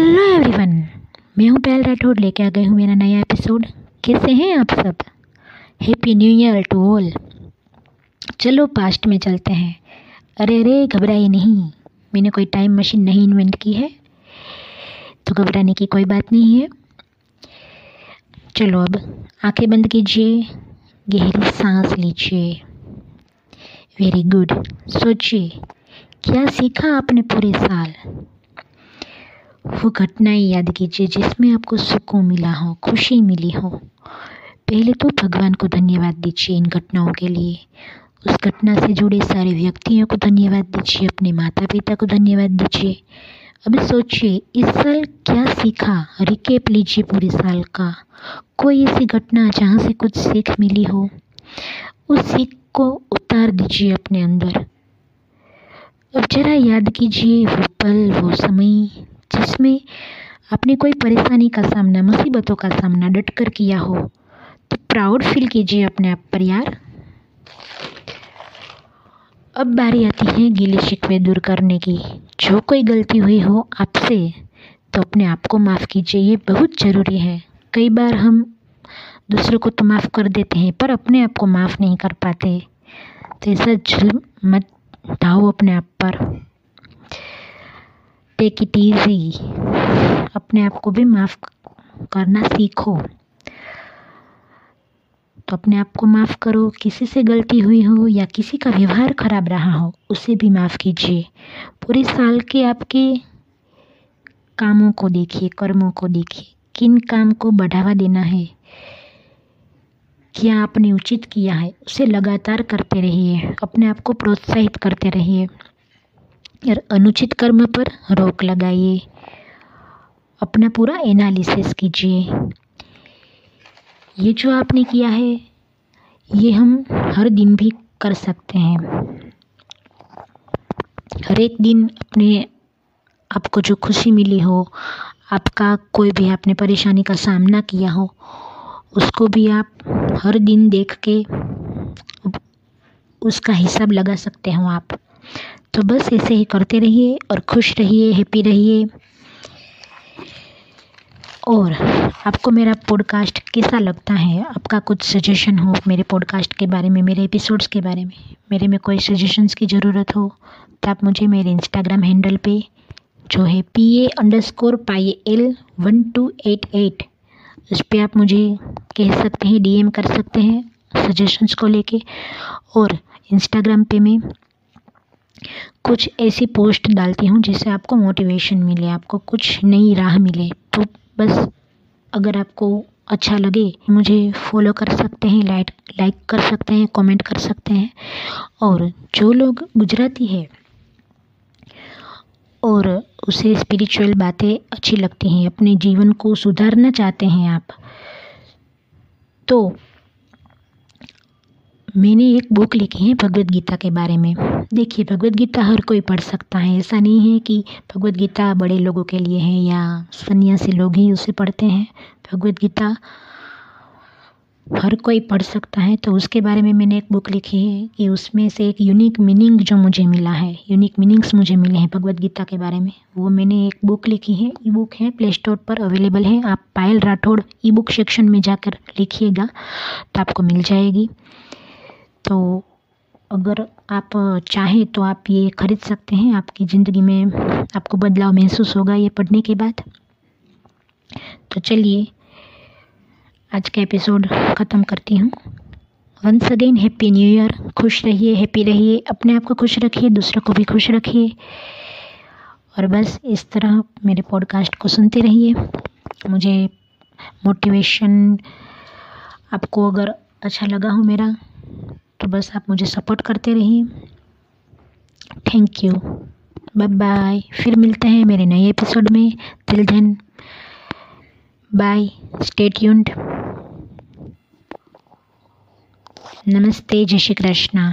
मैं हूँ पैल राठौड़ लेके आ गई हूँ मेरा नया एपिसोड। कैसे हैं आप सब? Happy new year to all चलो पास्ट में चलते हैं। अरे अरे, घबराइए नहीं। मैंने कोई टाइम मशीन नहीं इन्वेंट की है तो घबराने की कोई बात नहीं है। चलो अब आँखें बंद कीजिए, गहरी सांस लीजिए। वेरी गुड सोचिए, क्या सीखा आपने पूरे साल? वो घटनाएँ याद कीजिए जिसमें आपको सुकून मिला हो, खुशी मिली हो। पहले तो भगवान को धन्यवाद दीजिए इन घटनाओं के लिए। उस घटना से जुड़े सारे व्यक्तियों को धन्यवाद दीजिए, अपने माता पिता को धन्यवाद दीजिए। अब सोचिए, इस साल क्या सीखा? रिकेप लीजिए पूरे साल का। कोई ऐसी घटना जहाँ से कुछ सीख मिली हो? उस सीख को उतार दीजिए अपने अंदर। अब जरा याद कीजिए, वो पल, वो समय। जिसमें आपने कोई परेशानी का सामना, मुसीबतों का सामना डट कर किया हो तो प्राउड फील कीजिए अपने आप पर यार। अब बारी आती है गिले शिकवे दूर करने की। जो कोई गलती हुई हो आपसे तो अपने आप को माफ़ कीजिए, ये बहुत ज़रूरी है। कई बार हम दूसरों को तो माफ़ कर देते हैं, पर अपने आप को माफ़ नहीं कर पाते। तो ऐसा जुल्म मत ढाओ अपने आप पर। टेक इट ईजी अपने आप को भी माफ़ करना सीखो। तो अपने आप को माफ़ करो, किसी से गलती हुई हो या किसी का व्यवहार खराब रहा हो, उसे भी माफ़ कीजिए। पूरे साल के आपके कामों को देखिए, कर्मों को देखिए। किन काम को बढ़ावा देना है? क्या आपने उचित किया है? उसे लगातार करते रहिए। अपने आप को प्रोत्साहित करते रहिए। और अनुचित कर्म पर रोक लगाइए। अपना पूरा एनालिसिस कीजिए। ये जो आपने किया है, ये हम हर दिन भी कर सकते हैं। हर एक दिन अपने आपको जो खुशी मिली हो, आपका कोई भी आपने परेशानी का सामना किया हो, उसको भी आप हर दिन देख के उसका हिसाब लगा सकते हो आप। तो बस ऐसे ही करते रहिए और खुश रहिए हैप्पी रहिए। और आपको मेरा पॉडकास्ट कैसा लगता है? आपका कुछ सजेशन हो मेरे पॉडकास्ट के बारे में, मेरे एपिसोड्स के बारे में? मेरे में कोई सजेशंस की ज़रूरत हो तो आप मुझे मेरे इंस्टाग्राम हैंडल पे, जो है P A underscore pi L one two eight eight उस पर आप मुझे कह सकते हैं डीएम कर सकते हैं सजेशंस को लेके। और इंस्टाग्राम पे मैं कुछ ऐसी पोस्ट डालती हूँ जिससे आपको मोटिवेशन मिले, आपको कुछ नई राह मिले। तो बस अगर आपको अच्छा लगे, मुझे फॉलो कर सकते हैं लाइक लाइक कर सकते हैं कमेंट कर सकते हैं। और जो लोग गुजराती है और उसे स्पिरिचुअल बातें अच्छी लगती हैं, अपने जीवन को सुधारना चाहते हैं आप तो मैंने एक बुक लिखी है भगवत गीता के बारे में। देखिए, भगवत गीता हर कोई पढ़ सकता है। ऐसा नहीं है कि भगवत गीता बड़े लोगों के लिए है या सन्यासी लोग ही उसे पढ़ते हैं। भगवत गीता हर कोई पढ़ सकता है। तो उसके बारे में मैंने एक बुक लिखी है कि उसमें से एक यूनिक मीनिंग जो मुझे मिला है यूनिक मीनिंग्स मुझे मिले हैं भगवत गीता के बारे में। वो मैंने एक बुक लिखी है ई बुक है प्ले स्टोर पर अवेलेबल है। आप Payal Rathore e book section में जाकर लिखिएगा तो आपको मिल जाएगी। तो अगर आप चाहें तो आप ये ख़रीद सकते हैं। आपकी ज़िंदगी में आपको बदलाव महसूस होगा ये पढ़ने के बाद। तो चलिए, आज का एपिसोड ख़त्म करती हूँ। Once again, happy new year. खुश रहिए, हैप्पी रहिए। अपने आप को खुश रखिए, दूसरों को भी खुश रखिए। और बस इस तरह मेरे पॉडकास्ट को सुनते रहिए। मुझे मोटिवेशन आपको अगर अच्छा लगा हो मेरा तो बस आप मुझे सपोर्ट करते रहिए। थैंक यू बाय बाय फिर मिलते हैं मेरे नए एपिसोड में। Till then bye stay tuned नमस्ते जय श्री कृष्णा।